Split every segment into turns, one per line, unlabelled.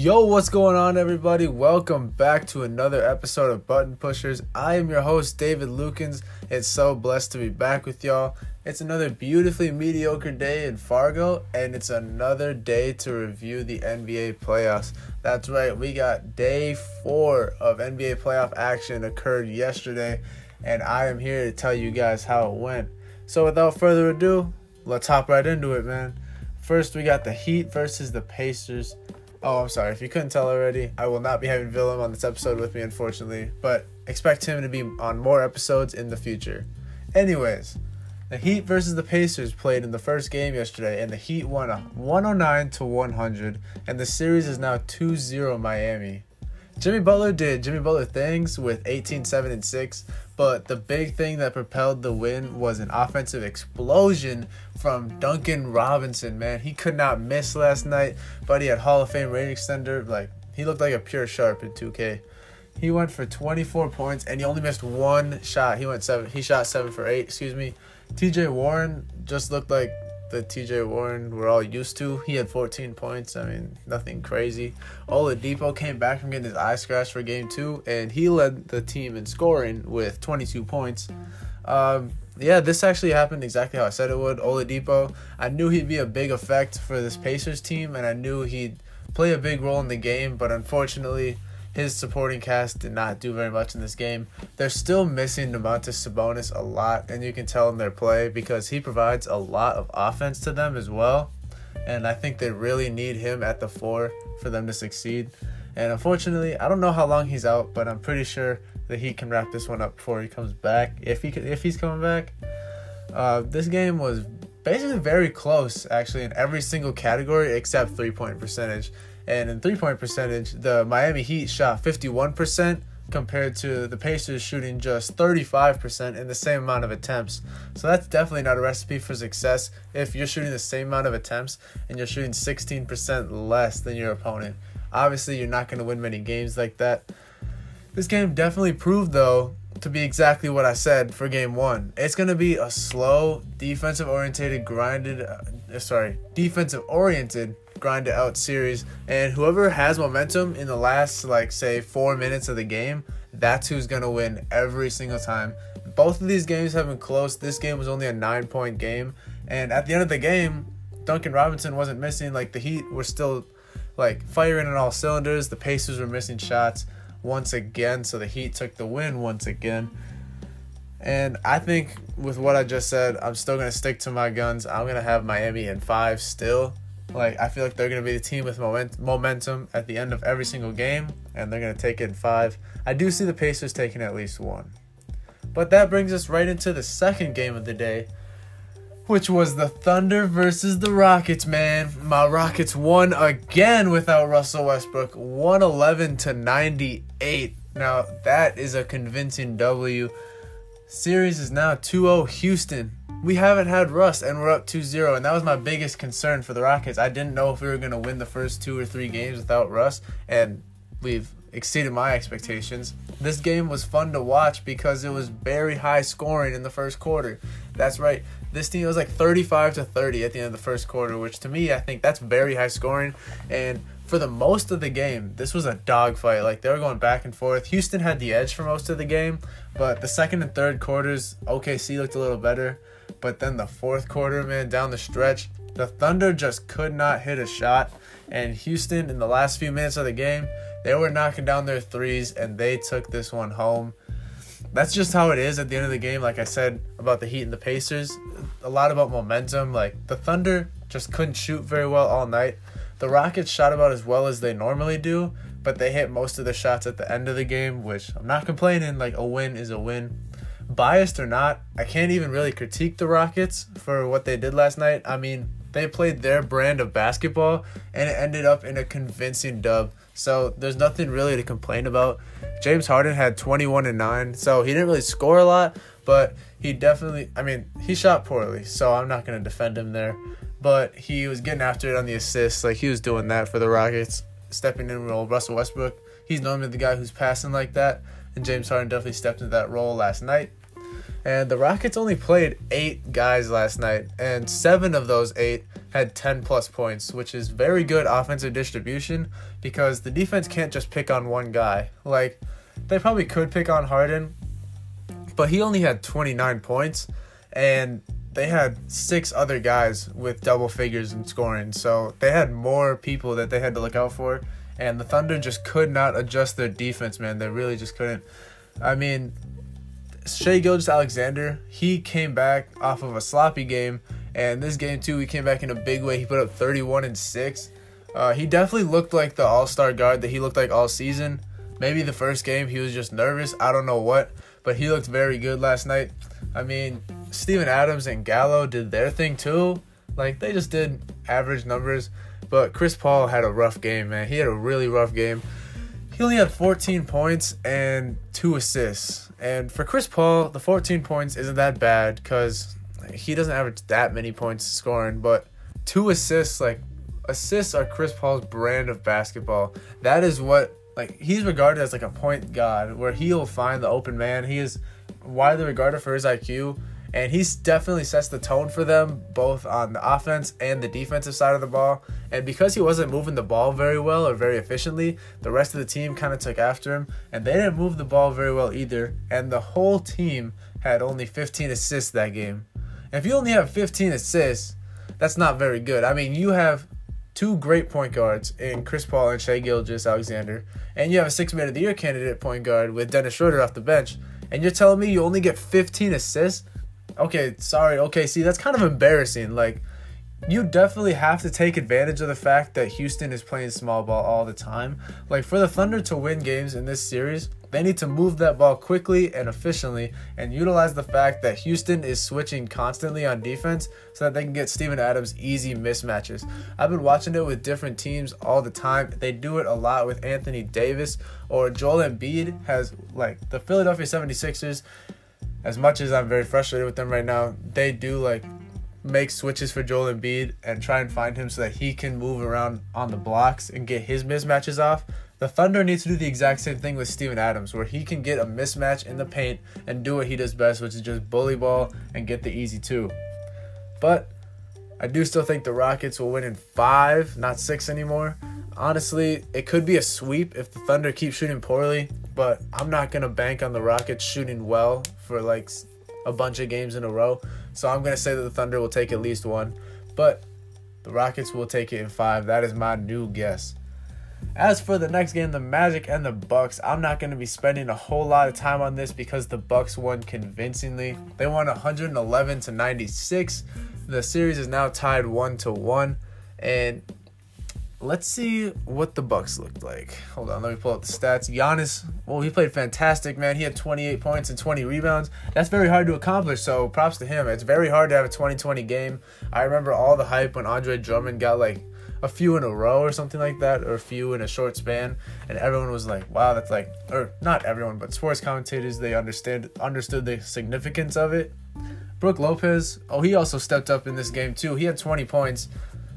Yo, what's going on, everybody? Welcome back to another episode of Button Pushers. I am your host, David Lukens. It's so blessed to be back with y'all. It's another beautifully mediocre day in Fargo, and it's another day to review the NBA playoffs. That's right, we got day four of NBA playoff action occurred yesterday, and I am here to tell you guys how it went. So, without further ado, let's hop right into it, man. First, we got the Heat versus the Pacers. Oh, I'm sorry. If you couldn't tell already, I will not be having Willem on this episode with me, unfortunately. But expect him to be on more episodes in the future. Anyways, the Heat versus the Pacers played in the first game yesterday, and the Heat won a 109 to 100, and the series is now 2-0 Miami. Jimmy Butler did Jimmy Butler things with 18, 7, and 6, but the big thing that propelled the win was an offensive explosion from Duncan Robinson, man. He could not miss last night, but he had Hall of Fame range extender. Like, he looked like a pure sharp in 2K. He went for 24 points and he only missed one shot. He went seven. He shot seven for eight. Excuse me. T.J. Warren just looked like the TJ Warren we're all used to. He had 14 points. I mean, nothing crazy. Oladipo came back from getting his eye scratched for game two, and he led the team in scoring with 22 points. Um, yeah, this actually happened exactly how I said it would. Oladipo, I knew he'd be a big effect for this Pacers team, and I knew he'd play a big role in the game, but unfortunately, his supporting cast did not do very much in this game. They're still missing Domantas Sabonis a lot, and you can tell in their play because he provides a lot of offense to them as well. And I think they really need him at the four for them to succeed. And unfortunately, I don't know how long he's out, but I'm pretty sure that he can wrap this one up before he comes back. If he if he's coming back, uh, this game was basically very close actually in every single category except three point percentage. And in three point percentage, the Miami Heat shot 51% compared to the Pacers shooting just 35% in the same amount of attempts. So that's definitely not a recipe for success if you're shooting the same amount of attempts and you're shooting 16% less than your opponent. Obviously, you're not going to win many games like that. This game definitely proved, though, to be exactly what I said for game one. It's going to be a slow, defensive oriented, grinded, uh, sorry, defensive oriented grind it out series. And whoever has momentum in the last, like, say, four minutes of the game, that's who's going to win every single time. Both of these games have been close. This game was only a nine point game. And at the end of the game, Duncan Robinson wasn't missing. Like, the Heat were still, like, firing on all cylinders. The Pacers were missing shots once again. So the Heat took the win once again. And I think with what I just said, I'm still going to stick to my guns. I'm going to have Miami in five still. Like I feel like they're gonna be the team with moment, momentum at the end of every single game, and they're gonna take it in five. I do see the Pacers taking at least one. But that brings us right into the second game of the day, which was the Thunder versus the Rockets. Man, my Rockets won again without Russell Westbrook, 111 to 98. Now that is a convincing W. Series is now 2-0 Houston we haven't had Russ, and we're up 2-0 and that was my biggest concern for the Rockets. I didn't know if we were going to win the first 2 or 3 games without Russ, and we've exceeded my expectations. This game was fun to watch because it was very high scoring in the first quarter. That's right. This team was like 35 to 30 at the end of the first quarter, which to me I think that's very high scoring and for the most of the game, this was a dogfight. Like they were going back and forth. Houston had the edge for most of the game, but the second and third quarters, OKC looked a little better. But then the fourth quarter, man, down the stretch, the Thunder just could not hit a shot. And Houston, in the last few minutes of the game, they were knocking down their threes and they took this one home. That's just how it is at the end of the game. Like I said about the Heat and the Pacers, a lot about momentum. Like the Thunder just couldn't shoot very well all night. The Rockets shot about as well as they normally do, but they hit most of the shots at the end of the game, which I'm not complaining. Like a win is a win biased or not, I can't even really critique the Rockets for what they did last night. I mean, they played their brand of basketball and it ended up in a convincing dub. So there's nothing really to complain about. James Harden had 21 and 9, so he didn't really score a lot, but he definitely, I mean, he shot poorly, so I'm not going to defend him there. But he was getting after it on the assists, like he was doing that for the Rockets, stepping in role. Russell Westbrook, he's normally the guy who's passing like that, and James Harden definitely stepped into that role last night. And the Rockets only played eight guys last night, and seven of those eight had 10 plus points, which is very good offensive distribution because the defense can't just pick on one guy. Like, they probably could pick on Harden, but he only had 29 points, and they had six other guys with double figures in scoring. So they had more people that they had to look out for, and the Thunder just could not adjust their defense, man. They really just couldn't. I mean, Shai Gilgeous-Alexander, he came back off of a sloppy game, and this game too, he came back in a big way. He put up 31 and six. Uh, he definitely looked like the All Star guard that he looked like all season. Maybe the first game he was just nervous. I don't know what, but he looked very good last night. I mean, Steven Adams and Gallo did their thing too. Like they just did average numbers, but Chris Paul had a rough game, man. He had a really rough game. He only had 14 points and two assists. And for Chris Paul, the 14 points isn't that bad because he doesn't average that many points scoring, but two assists, like assists are Chris Paul's brand of basketball. That is what like he's regarded as like a point god where he'll find the open man. He is widely regarded for his IQ and he's definitely sets the tone for them both on the offense and the defensive side of the ball. And because he wasn't moving the ball very well or very efficiently, the rest of the team kind of took after him, and they didn't move the ball very well either. And the whole team had only 15 assists that game. If you only have 15 assists, that's not very good. I mean, you have two great point guards in Chris Paul and Shai Gilgeous-Alexander, and you have a six man of the year candidate point guard with Dennis Schroeder off the bench, and you're telling me you only get 15 assists? Okay, sorry. Okay, see, that's kind of embarrassing. Like, you definitely have to take advantage of the fact that Houston is playing small ball all the time. Like, for the Thunder to win games in this series, they need to move that ball quickly and efficiently and utilize the fact that Houston is switching constantly on defense so that they can get Steven Adams easy mismatches. I've been watching it with different teams all the time. They do it a lot with Anthony Davis or Joel Embiid has like the Philadelphia 76ers as much as I'm very frustrated with them right now, they do like make switches for Joel Embiid and try and find him so that he can move around on the blocks and get his mismatches off. The Thunder needs to do the exact same thing with Steven Adams, where he can get a mismatch in the paint and do what he does best, which is just bully ball and get the easy two. But I do still think the Rockets will win in five, not six anymore. Honestly, it could be a sweep if the Thunder keep shooting poorly, but I'm not gonna bank on the Rockets shooting well for like a bunch of games in a row. So I'm gonna say that the Thunder will take at least one, but the Rockets will take it in five. That is my new guess. As for the next game, the Magic and the Bucks, I'm not going to be spending a whole lot of time on this because the Bucks won convincingly. They won 111 to 96. The series is now tied 1 to 1 and let's see what the Bucks looked like. Hold on, let me pull up the stats. Giannis, well, he played fantastic, man. He had 28 points and 20 rebounds. That's very hard to accomplish, so props to him. It's very hard to have a 2020 game. I remember all the hype when Andre Drummond got like a few in a row or something like that, or a few in a short span, and everyone was like, "Wow, that's like," or not everyone, but sports commentators they understand understood the significance of it. Brook Lopez, oh, he also stepped up in this game too. He had 20 points.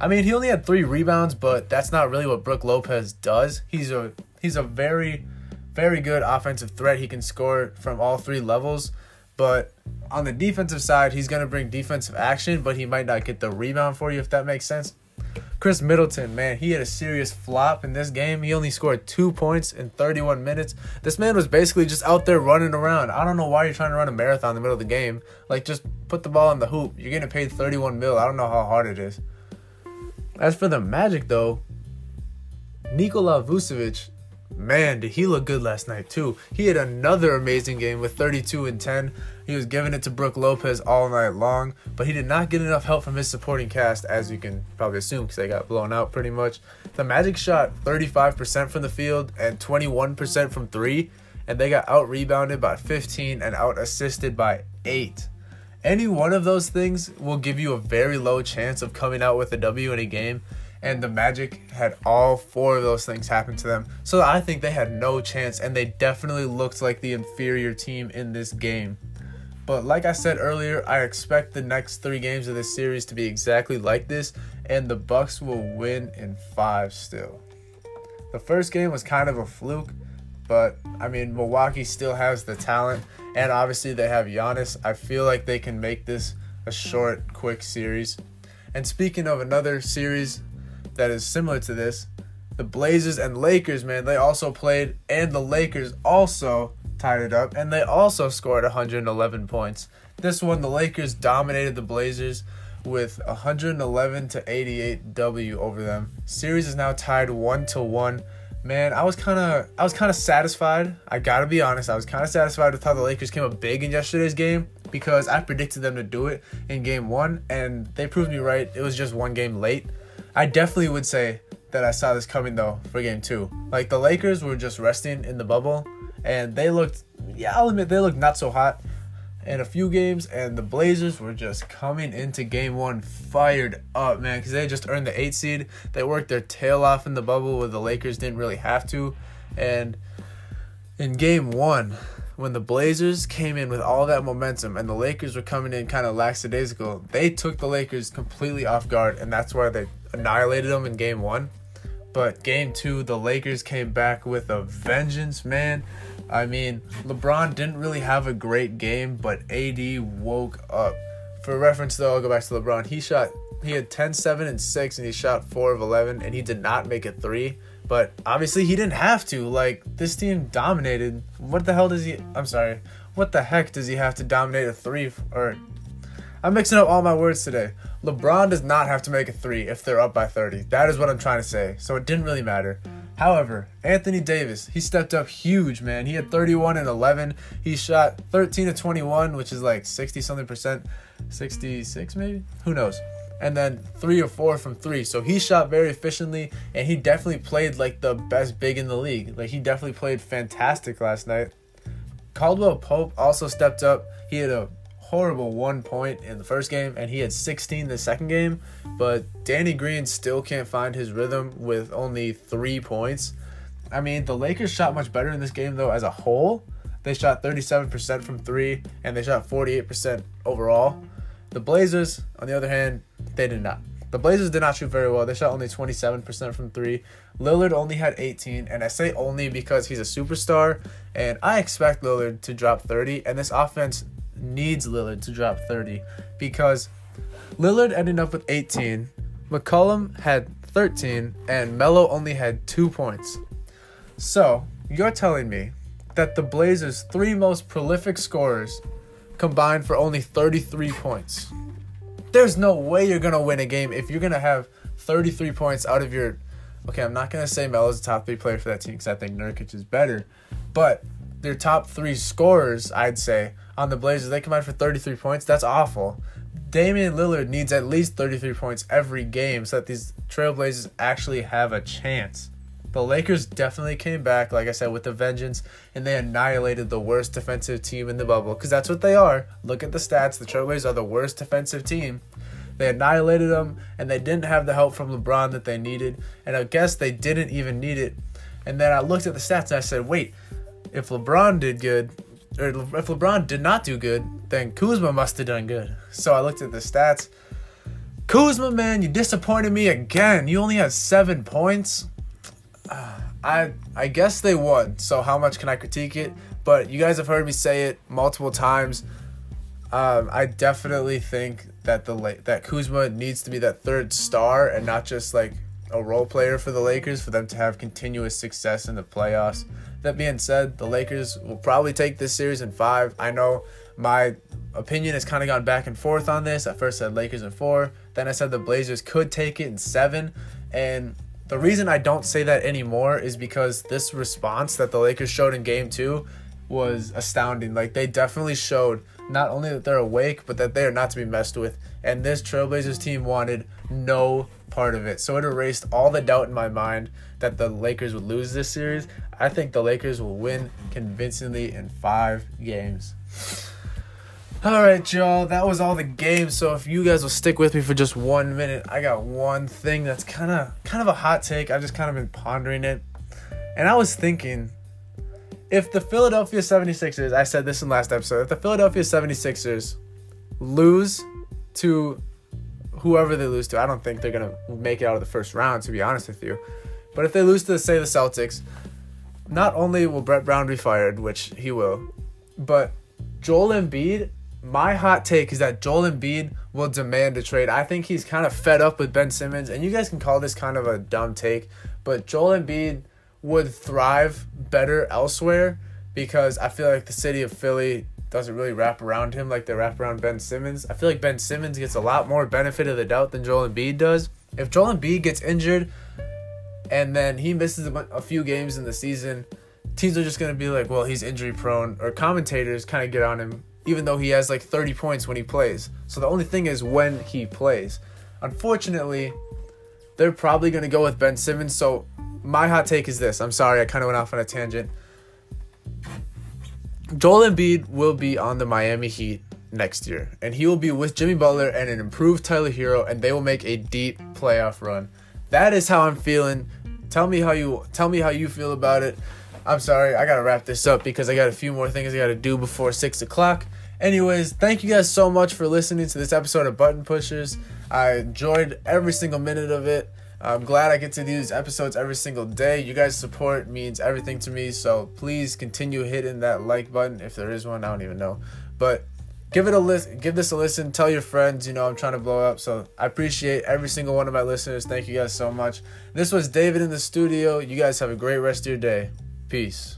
I mean, he only had three rebounds, but that's not really what Brook Lopez does. He's a he's a very, very good offensive threat. He can score from all three levels. But on the defensive side, he's gonna bring defensive action, but he might not get the rebound for you if that makes sense. Khris Middleton, man, he had a serious flop in this game. He only scored two points in 31 minutes. This man was basically just out there running around. I don't know why you're trying to run a marathon in the middle of the game. Like, just put the ball in the hoop. You're getting paid 31 mil. I don't know how hard it is. As for the Magic, though, Nikola Vucevic, man, did he look good last night, too. He had another amazing game with 32 and 10. He was giving it to Brook Lopez all night long, but he did not get enough help from his supporting cast, as you can probably assume, because they got blown out pretty much. The Magic shot 35% from the field and 21% from three, and they got out rebounded by 15 and out assisted by 8. Any one of those things will give you a very low chance of coming out with a W in a game. And the Magic had all four of those things happen to them. So I think they had no chance, and they definitely looked like the inferior team in this game. But like I said earlier, I expect the next three games of this series to be exactly like this, and the Bucks will win in five still. The first game was kind of a fluke, but I mean Milwaukee still has the talent, and obviously they have Giannis. I feel like they can make this a short, quick series. And speaking of another series that is similar to this, the Blazers and Lakers, man, they also played, and the Lakers also tied it up, and they also scored 111 points. This one, the Lakers dominated the Blazers with 111 to 88 W over them. Series is now tied one to one. Man, I was kind of I was kind of satisfied. I gotta be honest, I was kind of satisfied with how the Lakers came up big in yesterday's game because I predicted them to do it in game one, and they proved me right. It was just one game late. I definitely would say that I saw this coming though for game two. Like the Lakers were just resting in the bubble, and they looked, yeah, I'll admit they looked not so hot in a few games, and the Blazers were just coming into game one fired up, man, because they just earned the eight seed. They worked their tail off in the bubble where the Lakers didn't really have to. And in game one, when the Blazers came in with all that momentum and the Lakers were coming in kind of lackadaisical, they took the Lakers completely off guard, and that's why they annihilated them in game one. But game two, the Lakers came back with a vengeance, man. I mean, LeBron didn't really have a great game, but AD woke up. For reference, though, I'll go back to LeBron. He shot, he had 10, 7, and 6, and he shot 4 of 11, and he did not make a 3. But obviously, he didn't have to. Like, this team dominated. What the hell does he, I'm sorry, what the heck does he have to dominate a 3? Or, I'm mixing up all my words today. LeBron does not have to make a 3 if they're up by 30. That is what I'm trying to say. So it didn't really matter. However, Anthony Davis, he stepped up huge, man. He had 31 and 11. He shot 13 to 21, which is like 60 something percent, 66 maybe? Who knows? And then three or four from three. So he shot very efficiently, and he definitely played like the best big in the league. Like he definitely played fantastic last night. Caldwell Pope also stepped up. He had a horrible one point in the first game, and he had 16 the second game. But Danny Green still can't find his rhythm with only three points. I mean, the Lakers shot much better in this game, though, as a whole. They shot 37% from three, and they shot 48% overall. The Blazers, on the other hand, they did not. The Blazers did not shoot very well. They shot only 27% from three. Lillard only had 18, and I say only because he's a superstar, and I expect Lillard to drop 30, and this offense needs Lillard to drop 30 because Lillard ended up with 18, McCollum had 13, and Melo only had two points. So, you're telling me that the Blazers' three most prolific scorers combined for only 33 points. There's no way you're going to win a game if you're going to have 33 points out of your. Okay, I'm not going to say Melo's the top three player for that team because I think Nurkic is better. But their top three scorers, I'd say, on the Blazers. They combined for 33 points. That's awful. Damian Lillard needs at least 33 points every game so that these Trailblazers actually have a chance. The Lakers definitely came back, like I said, with a vengeance, and they annihilated the worst defensive team in the bubble because that's what they are. Look at the stats. The Trailblazers are the worst defensive team. They annihilated them, and they didn't have the help from LeBron that they needed. And I guess they didn't even need it. And then I looked at the stats and I said, wait, if LeBron did good, or if LeBron did not do good, then Kuzma must have done good. So I looked at the stats. Kuzma, man, you disappointed me again. You only had seven points. Uh, I I guess they won. So how much can I critique it? But you guys have heard me say it multiple times. Um, I definitely think that the that Kuzma needs to be that third star and not just like a role player for the Lakers for them to have continuous success in the playoffs. That being said, the Lakers will probably take this series in five. I know my opinion has kind of gone back and forth on this. I first said Lakers in four, then I said the Blazers could take it in seven. And the reason I don't say that anymore is because this response that the Lakers showed in game two was astounding. Like they definitely showed not only that they're awake, but that they are not to be messed with. And this Trailblazers team wanted no part of it. So it erased all the doubt in my mind that the Lakers would lose this series. I think the Lakers will win convincingly in five games. All right, y'all. That was all the games. So if you guys will stick with me for just one minute, I got one thing that's kind of kind of a hot take. I've just kind of been pondering it, and I was thinking, if the Philadelphia 76ers, I said this in last episode, if the Philadelphia 76ers lose to whoever they lose to, I don't think they're gonna make it out of the first round. To be honest with you, but if they lose to say the Celtics, not only will Brett Brown be fired, which he will, but Joel Embiid my hot take is that Joel Embiid will demand a trade. I think he's kind of fed up with Ben Simmons, and you guys can call this kind of a dumb take, but Joel Embiid would thrive better elsewhere because I feel like the city of Philly doesn't really wrap around him like they wrap around Ben Simmons. I feel like Ben Simmons gets a lot more benefit of the doubt than Joel Embiid does. If Joel Embiid gets injured and then he misses a, few games in the season, teams are just going to be like, well, he's injury prone, or commentators kind of get on him even though he has like 30 points when he plays. So the only thing is when he plays. Unfortunately, they're probably going to go with Ben Simmons. So my hot take is this. I'm sorry, I kind of went off on a tangent. Joel Embiid will be on the Miami Heat next year, and he will be with Jimmy Butler and an improved Tyler Herro, and they will make a deep playoff run. That is how I'm feeling. Tell me how you tell me how you feel about it. I'm sorry, I gotta wrap this up because I got a few more things I gotta do before six o'clock. Anyways, thank you guys so much for listening to this episode of Button Pushers. I enjoyed every single minute of it. I'm glad I get to do these episodes every single day. You guys' support means everything to me, so please continue hitting that like button if there is one. I don't even know, but give it a listen. Give this a listen. Tell your friends. You know I'm trying to blow up, so I appreciate every single one of my listeners. Thank you guys so much. This was David in the studio. You guys have a great rest of your day. Peace.